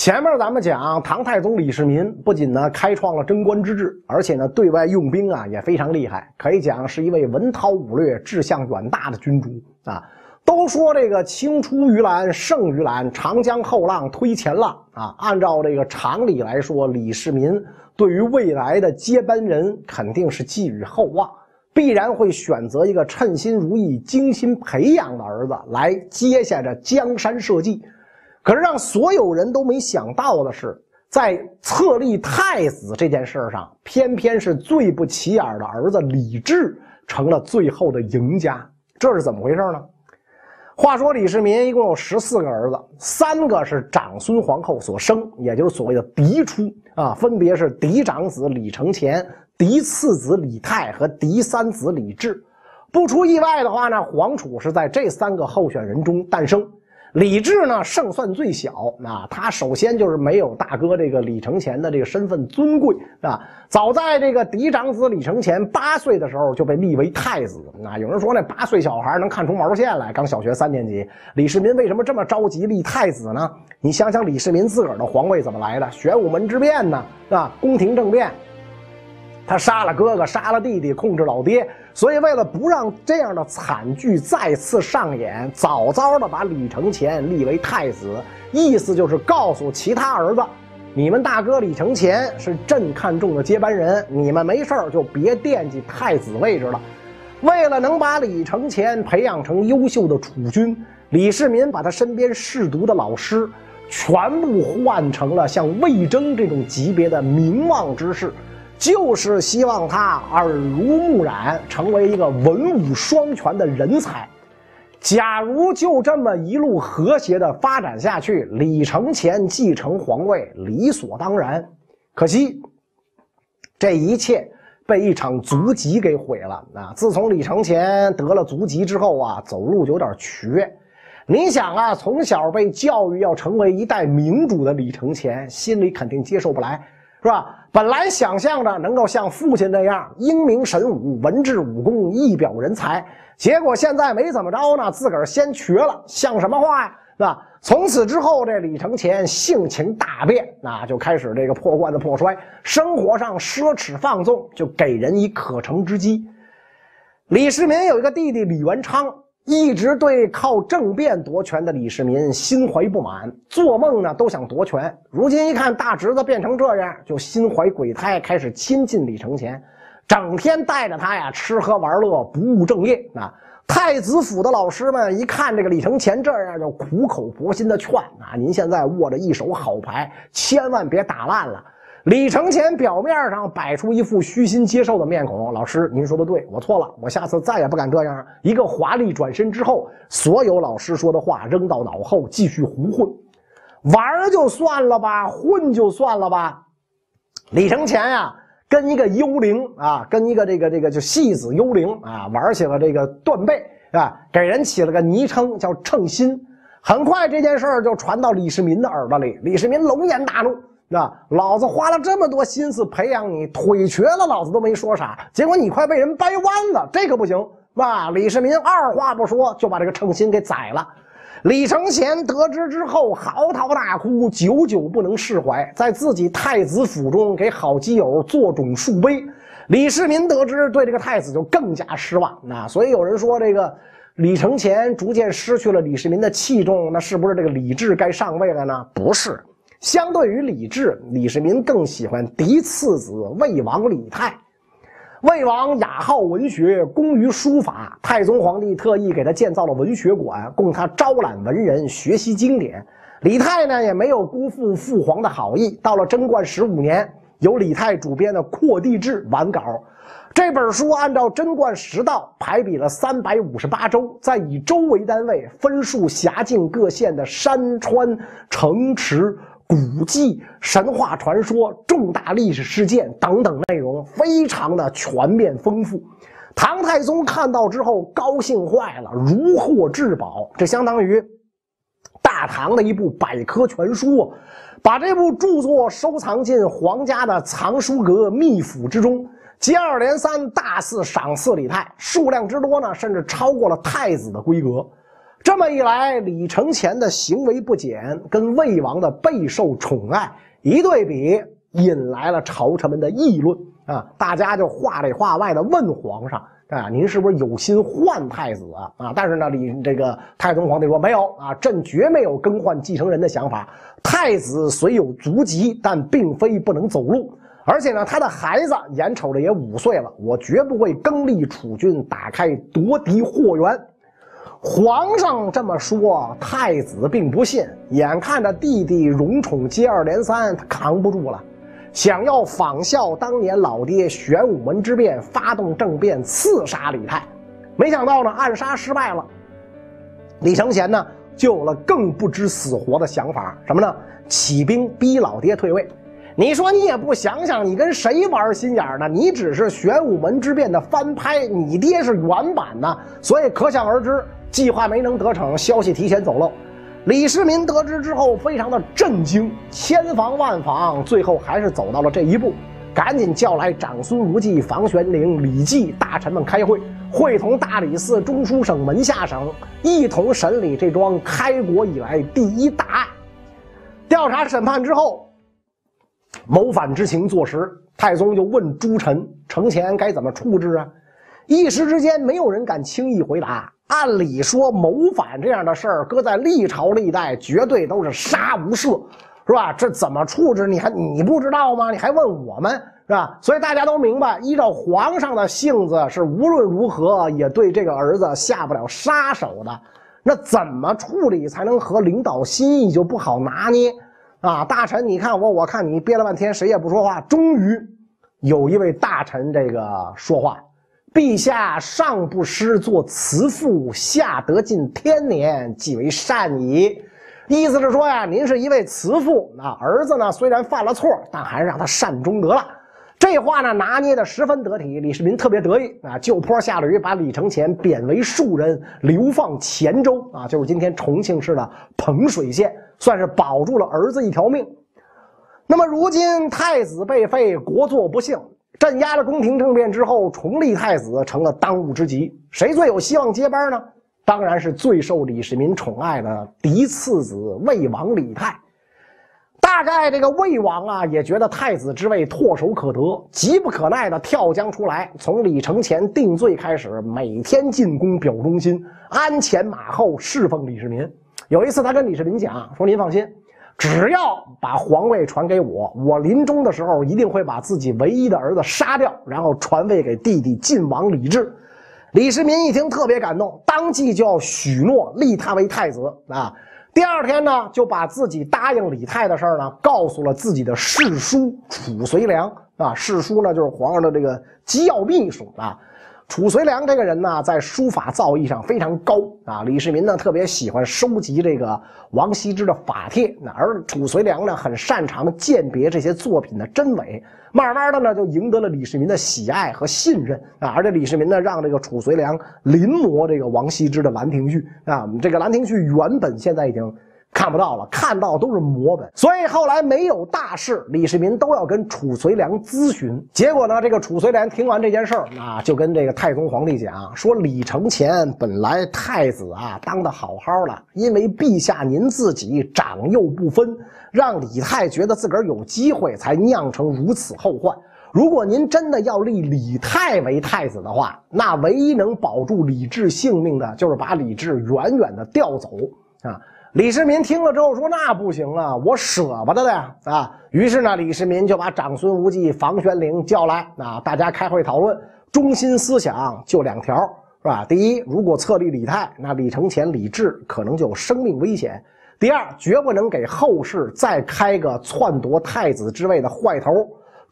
前面咱们讲唐太宗李世民不仅呢开创了贞观之治，而且呢对外用兵啊也非常厉害，可以讲是一位文韬武略、志向远大的君主啊。都说这个青出于蓝胜于蓝，长江后浪推前浪啊。按照这个常理来说，李世民对于未来的接班人肯定是寄予厚望，必然会选择一个称心如意、精心培养的儿子来接下这江山社稷。可是让所有人都没想到的是，在册立太子这件事上，偏偏是最不起眼的儿子李治成了最后的赢家。这是怎么回事呢？话说李世民一共有十四个儿子，三个是长孙皇后所生，也就是所谓的嫡出啊，分别是嫡长子李承乾、嫡次子李泰和嫡三子李治。不出意外的话呢，皇储是在这三个候选人中诞生。李治呢，胜算最小啊。他首先就是没有大哥这个李承乾的这个身份尊贵啊。早在这个嫡长子李承乾八岁的时候就被立为太子啊。有人说那八岁小孩能看出毛线来，刚小学三年级。李世民为什么这么着急立太子呢？你想想李世民自个儿的皇位怎么来的？玄武门之变呢，啊，宫廷政变。他杀了哥哥，杀了弟弟，控制老爹，所以为了不让这样的惨剧再次上演，早早的把李承乾立为太子，意思就是告诉其他儿子，你们大哥李承乾是朕看中的接班人，你们没事就别惦记太子位置了。为了能把李承乾培养成优秀的储君，李世民把他身边侍读的老师全部换成了像魏征这种级别的名望之士。就是希望他耳濡目染，成为一个文武双全的人才。假如就这么一路和谐的发展下去，李承乾继承皇位理所当然。可惜，这一切被一场足疾给毁了。啊！自从李承乾得了足疾之后啊，走路有点瘸。你想啊，从小被教育要成为一代明主的李承乾，心里肯定接受不来。是吧？本来想象着能够像父亲那样英明神武、文治武功、一表人才，结果现在没怎么着呢，自个儿先瘸了，像什么话呀？是吧？从此之后，这李承乾性情大变，那就开始这个破罐子破摔，生活上奢侈放纵，就给人以可乘之机。李世民有一个弟弟李元昌。一直对靠政变夺权的李世民心怀不满，做梦呢都想夺权。如今一看大侄子变成这样，就心怀鬼胎，开始亲近李承乾，整天带着他呀吃喝玩乐，不务正业。啊，太子府的老师们一看这个李承乾这样，就苦口婆心的劝：啊，您现在握着一手好牌，千万别打烂了。李承乾表面上摆出一副虚心接受的面孔，老师，您说的对，我错了，我下次再也不敢这样。一个华丽转身之后，所有老师说的话扔到脑后，继续胡混，玩就算了吧，混就算了吧。李承乾呀，跟一个幽灵啊，跟一个这个这个就戏子幽灵啊，玩起了这个断背啊，给人起了个昵称叫称心。很快这件事儿就传到李世民的耳朵里，李世民龙颜大怒。那老子花了这么多心思培养你，腿瘸了老子都没说啥，结果你快被人掰弯了，这可不行，是吧？李世民二话不说就把这个称心给宰了。李承乾得知之后嚎啕大哭，久久不能释怀，在自己太子府中给好基友做种树碑。李世民得知，对这个太子就更加失望。那所以有人说，这个李承乾逐渐失去了。李世民的器重，那是不是这个李治该上位了。呢？不是。相对于李治，李世民更喜欢嫡次子魏王李泰。魏王雅好文学，工于书法，太宗皇帝特意给他建造了文学馆，供他招揽文人学习经典。李泰呢，也没有辜负父皇的好意。到了贞观十五年，由李泰主编的《扩地志》完稿。这本书按照贞观十道排比了三百五十八州，再以州为单位，分述辖境各县的山川城池。古迹、神话传说、重大历史事件等等内容，非常的全面丰富。唐太宗看到之后高兴坏了，如获至宝。这相当于大唐的一部百科全书，把这部著作收藏进皇家的藏书阁秘府之中，接二连三大肆赏赐李泰，数量之多呢，甚至超过了太子的规格。这么一来，李承乾的行为不检跟魏王的备受宠爱一对比，引来了朝臣们的议论啊！大家就话里话外的问皇上啊：“您是不是有心换太子啊？”啊！但是呢，李这个太宗皇帝说：“没有啊，朕绝没有更换继承人的想法。太子虽有足疾，但并非不能走路。而且呢，他的孩子眼瞅着也五岁了，我绝不会更立储君，打开夺嫡货源。”皇上这么说，太子并不信。眼看着弟弟荣宠接二连三，他扛不住了，想要仿效当年老爹玄武门之变，发动政变刺杀李泰。没想到呢，暗杀失败了。李承乾呢，就有了更不知死活的想法，什么呢？起兵逼老爹退位。你说你也不想想，你跟谁玩心眼呢？你只是玄武门之变的翻拍，你爹是原版呢，所以可想而知。计划没能得逞，消息提前走漏。李世民得知之后，非常的震惊，千防万防，最后还是走到了这一步。赶紧叫来长孙无忌、房玄龄、李绩大臣们开会，会同大理寺、中书省、门下省一同审理这桩开国以来第一大案。调查审判之后，谋反之情坐实，太宗就问诸臣：程前该怎么处置啊？一时之间，没有人敢轻易回答。按理说，谋反这样的事儿，搁在历朝历代，绝对都是杀无赦，是吧？这怎么处置？你还你不知道吗？你还问我们，是吧？所以大家都明白，依照皇上的性子，是无论如何也对这个儿子下不了杀手的。那怎么处理才能合领导心意，就不好拿捏啊！大臣，你看我，我看你，憋了半天，谁也不说话。终于有一位大臣这个说话。陛下上不失做慈父，下得尽天年，即为善矣。意思是说呀，您是一位慈父，那儿子呢虽然犯了错，但还是让他善终得了。这话呢拿捏的十分得体，李世民特别得意啊，就坡下驴，把李承乾贬为庶人，流放黔州啊，就是今天重庆市的彭水县，算是保住了儿子一条命。那么如今太子被废，国祚不幸。镇压了宫廷政变之后，重立太子成了当务之急。谁最有希望接班呢？当然是最受李世民宠爱的嫡次子魏王李泰。大概这个魏王啊，也觉得太子之位唾手可得，急不可耐地跳江出来。从李承乾定罪开始，每天进宫表忠心，鞍前马后侍奉李世民。有一次，他跟李世民讲说：“您放心。”只要把皇位传给我，我临终的时候一定会把自己唯一的儿子杀掉，然后传位给弟弟晋王李治。李世民一听特别感动，当即就要许诺立他为太子啊。第二天呢，就把自己答应李泰的事儿呢告诉了自己的侍书褚遂良啊。侍书呢就是皇上的这个机要秘书啊。褚遂良这个人呢，在书法造诣上非常高啊。李世民呢，特别喜欢收集这个王羲之的法帖，而褚遂良呢，很擅长鉴别这些作品的真伪。慢慢的呢，就赢得了李世民的喜爱和信任啊。而且李世民呢，让这个褚遂良临摹这个王羲之的《兰亭序》啊。这个《兰亭序》原本现在已经。看不到了，看到都是摹本，所以后来没有大事，李世民都要跟褚遂良咨询。结果呢，这个褚遂良听完这件事儿啊，就跟这个太宗皇帝讲说：“李承乾本来太子啊当的好好的，因为陛下您自己长幼不分，让李泰觉得自个儿有机会，才酿成如此后患。如果您真的要立李泰为太子的话，那唯一能保住李治性命的，就是把李治远远的调走啊。”李世民听了之后说：“那不行啊，我舍不得的呀！”啊，于是呢，李世民就把长孙无忌、房玄龄叫来，啊，大家开会讨论，中心思想就两条，是吧？第一，如果册立李泰，那李承乾、李治可能就有生命危险；第二，绝不能给后世再开个篡夺太子之位的坏头。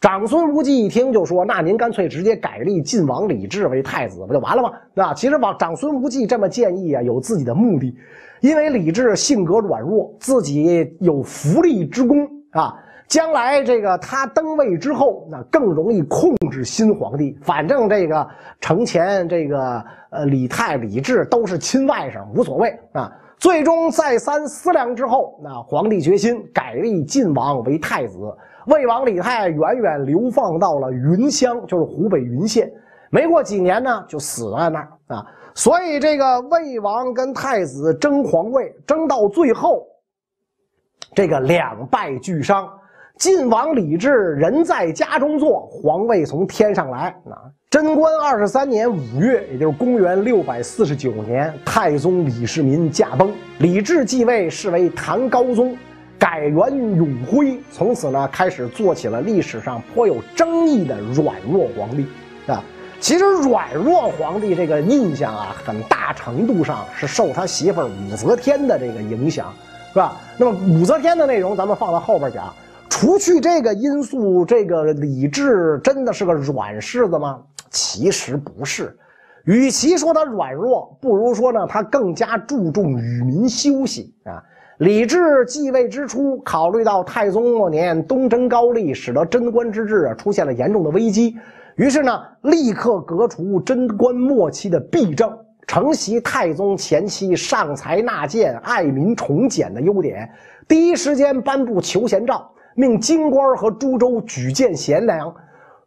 长孙无忌一听就说：“那您干脆直接改立晋王李治为太子，不就完了吗？”啊，其实往长孙无忌这么建议啊，有自己的目的。因为李治性格软弱，自己有福利之功啊，将来这个他登位之后，那更容易控制新皇帝。反正这个承乾、这个呃李泰、李治都是亲外甥，无所谓啊。最终再三思量之后，那皇帝决心改立晋王为太子，魏王李泰远远流放到了云乡，就是湖北云县。没过几年呢，就死在那儿啊。所以这个魏王跟太子争皇位，争到最后，这个两败俱伤。晋王李治人在家中坐，皇位从天上来。啊，贞观二十三年五月，也就是公元六百四十九年，太宗李世民驾崩，李治继位，是为唐高宗，改元永徽。从此呢，开始做起了历史上颇有争议的软弱皇帝。啊，其实软弱皇帝这个印象啊，很大程度上是受他媳妇武则天的这个影响，是吧？那么武则天的内容，咱们放到后边讲。除去这个因素，这个李治真的是个软柿子吗？其实不是，与其说他软弱，不如说呢他更加注重与民休息啊。李治继位之初，考虑到太宗末年东征高丽，使得贞观之治啊出现了严重的危机，于是呢立刻革除贞观末期的弊政，承袭太宗前期尚才纳谏、爱民崇俭的优点，第一时间颁布求贤诏。命京官和诸州举荐贤良，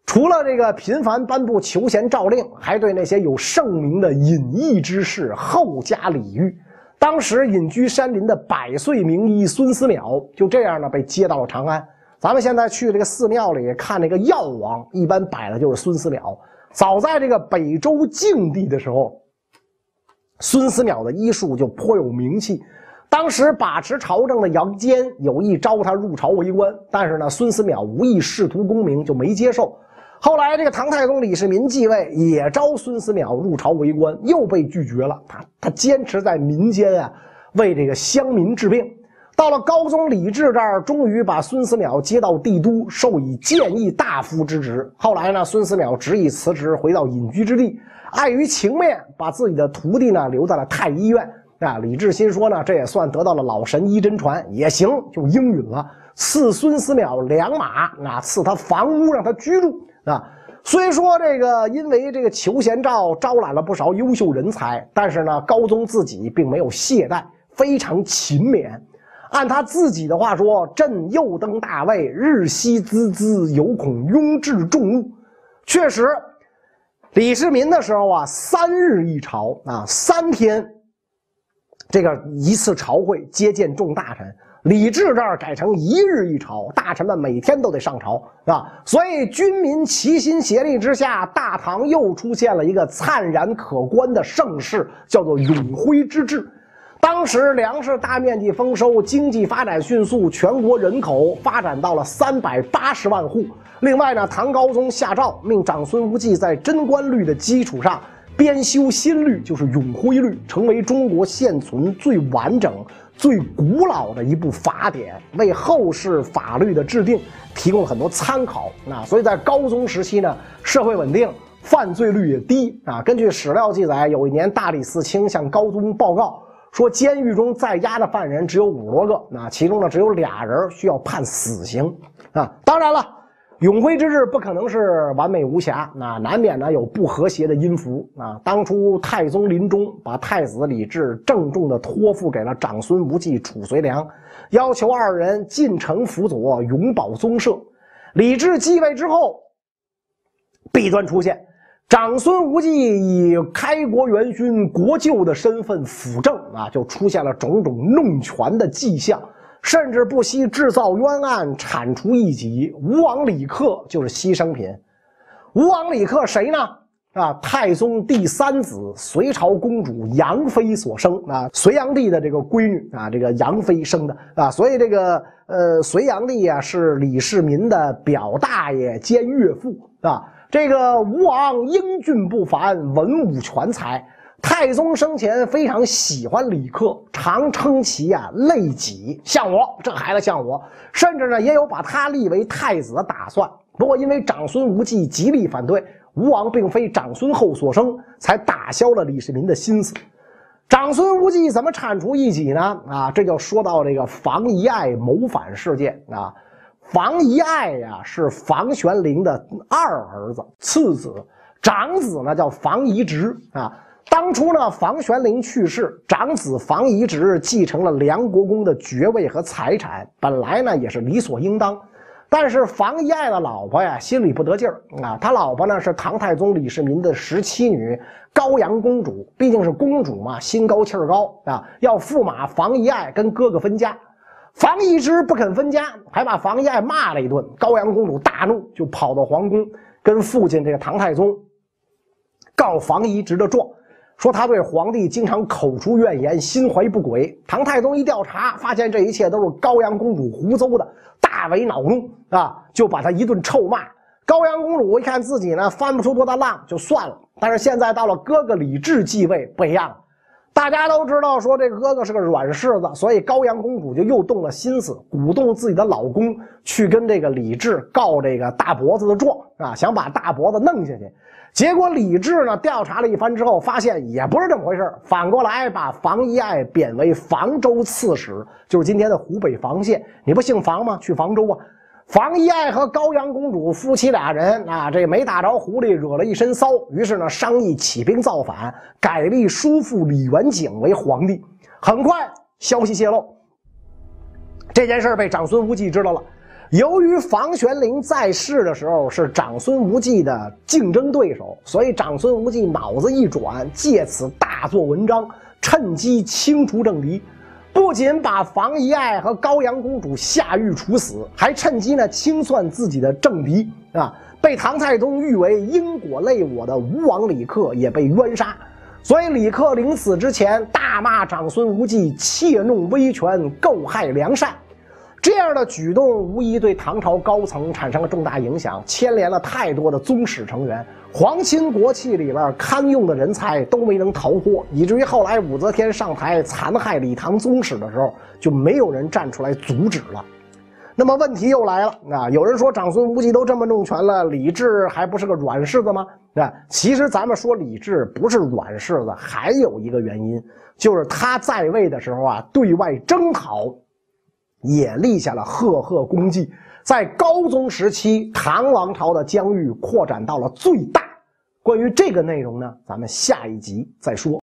除了这个频繁颁布求贤诏令，还对那些有盛名的隐逸之士厚加礼遇。当时隐居山林的百岁名医孙思邈就这样呢被接到了长安。咱们现在去这个寺庙里看那个药王，一般摆的就是孙思邈。早在这个北周静帝的时候，孙思邈的医术就颇有名气。当时把持朝政的杨坚有意招他入朝为官，但是呢，孙思邈无意仕途功名，就没接受。后来这个唐太宗李世民继位，也招孙思邈入朝为官，又被拒绝了。他他坚持在民间啊，为这个乡民治病。到了高宗李治这儿，终于把孙思邈接到帝都，授以谏议大夫之职。后来呢，孙思邈执意辞职，回到隐居之地，碍于情面，把自己的徒弟呢留在了太医院。啊，李治心说呢，这也算得到了老神医真传，也行，就应允了。赐孙思邈良马，啊，赐他房屋，让他居住。啊，虽说这个因为这个求贤诏招揽了不少优秀人才，但是呢，高宗自己并没有懈怠，非常勤勉。按他自己的话说：“朕又登大位，日夕孜孜，犹恐庸置重物。”确实，李世民的时候啊，三日一朝啊，三天。这个一次朝会接见众大臣，李治这儿改成一日一朝，大臣们每天都得上朝，是吧？所以军民齐心协力之下，大唐又出现了一个灿然可观的盛世，叫做永徽之治。当时粮食大面积丰收，经济发展迅速，全国人口发展到了三百八十万户。另外呢，唐高宗下诏命长孙无忌在贞观律的基础上。编修新律就是永徽律，成为中国现存最完整、最古老的一部法典，为后世法律的制定提供了很多参考。那所以在高宗时期呢，社会稳定，犯罪率也低啊。根据史料记载，有一年大理寺卿向高宗报告说，监狱中在押的犯人只有五十多个，那其中呢只有俩人需要判死刑啊。当然了。永徽之治不可能是完美无瑕，那难免呢有不和谐的音符啊。当初太宗临终，把太子李治郑重地托付给了长孙无忌、褚遂良，要求二人进城辅佐，永保宗社。李治继位之后，弊端出现，长孙无忌以开国元勋、国舅的身份辅政啊，就出现了种种弄权的迹象。甚至不惜制造冤案，铲除异己。吴王李克就是牺牲品。吴王李克谁呢？啊，太宗第三子，隋朝公主杨妃所生啊，隋炀帝的这个闺女啊，这个杨妃生的啊，所以这个呃，隋炀帝啊是李世民的表大爷兼岳父啊。这个吴王英俊不凡，文武全才。太宗生前非常喜欢李克，常称其啊类己，像我这孩子像我，甚至呢也有把他立为太子的打算。不过因为长孙无忌极力反对，吴王并非长孙后所生，才打消了李世民的心思。长孙无忌怎么铲除异己呢？啊，这就说到这个房遗爱谋反事件啊。房遗爱呀是房玄龄的二儿子，次子，长子呢叫房遗直啊。当初呢，房玄龄去世，长子房遗直继承了梁国公的爵位和财产，本来呢也是理所应当。但是房遗爱的老婆呀，心里不得劲儿啊。他老婆呢是唐太宗李世民的十七女高阳公主，毕竟是公主嘛，心高气儿高啊，要驸马房遗爱跟哥哥分家。房遗之不肯分家，还把房遗爱骂了一顿。高阳公主大怒，就跑到皇宫，跟父亲这个唐太宗告房遗直的状。说他对皇帝经常口出怨言，心怀不轨。唐太宗一调查，发现这一切都是高阳公主胡诌的，大为恼怒啊，就把他一顿臭骂。高阳公主一看自己呢翻不出多大浪，就算了。但是现在到了哥哥李治继位，不一样了。大家都知道，说这个哥哥是个软柿子，所以高阳公主就又动了心思，鼓动自己的老公去跟这个李治告这个大脖子的状啊，想把大脖子弄下去。结果李治呢调查了一番之后，发现也不是这么回事反过来把房遗爱贬为房州刺史，就是今天的湖北房县。你不姓房吗？去房州啊！房遗爱和高阳公主夫妻俩人啊，这没打着狐狸，惹了一身骚，于是呢商议起兵造反，改立叔父李元景为皇帝。很快消息泄露，这件事被长孙无忌知道了。由于房玄龄在世的时候是长孙无忌的竞争对手，所以长孙无忌脑子一转，借此大做文章，趁机清除政敌。不仅把房遗爱和高阳公主下狱处死，还趁机呢清算自己的政敌啊！被唐太宗誉为因果累我的吴王李克也被冤杀。所以李克临死之前大骂长孙无忌窃弄威权，构害良善。这样的举动无疑对唐朝高层产生了重大影响，牵连了太多的宗室成员，皇亲国戚里边堪用的人才都没能逃脱，以至于后来武则天上台残害李唐宗室的时候，就没有人站出来阻止了。那么问题又来了，啊，有人说长孙无忌都这么弄权了，李治还不是个软柿子吗？啊，其实咱们说李治不是软柿子，还有一个原因，就是他在位的时候啊，对外征讨。也立下了赫赫功绩，在高宗时期，唐王朝的疆域扩展到了最大。关于这个内容呢，咱们下一集再说。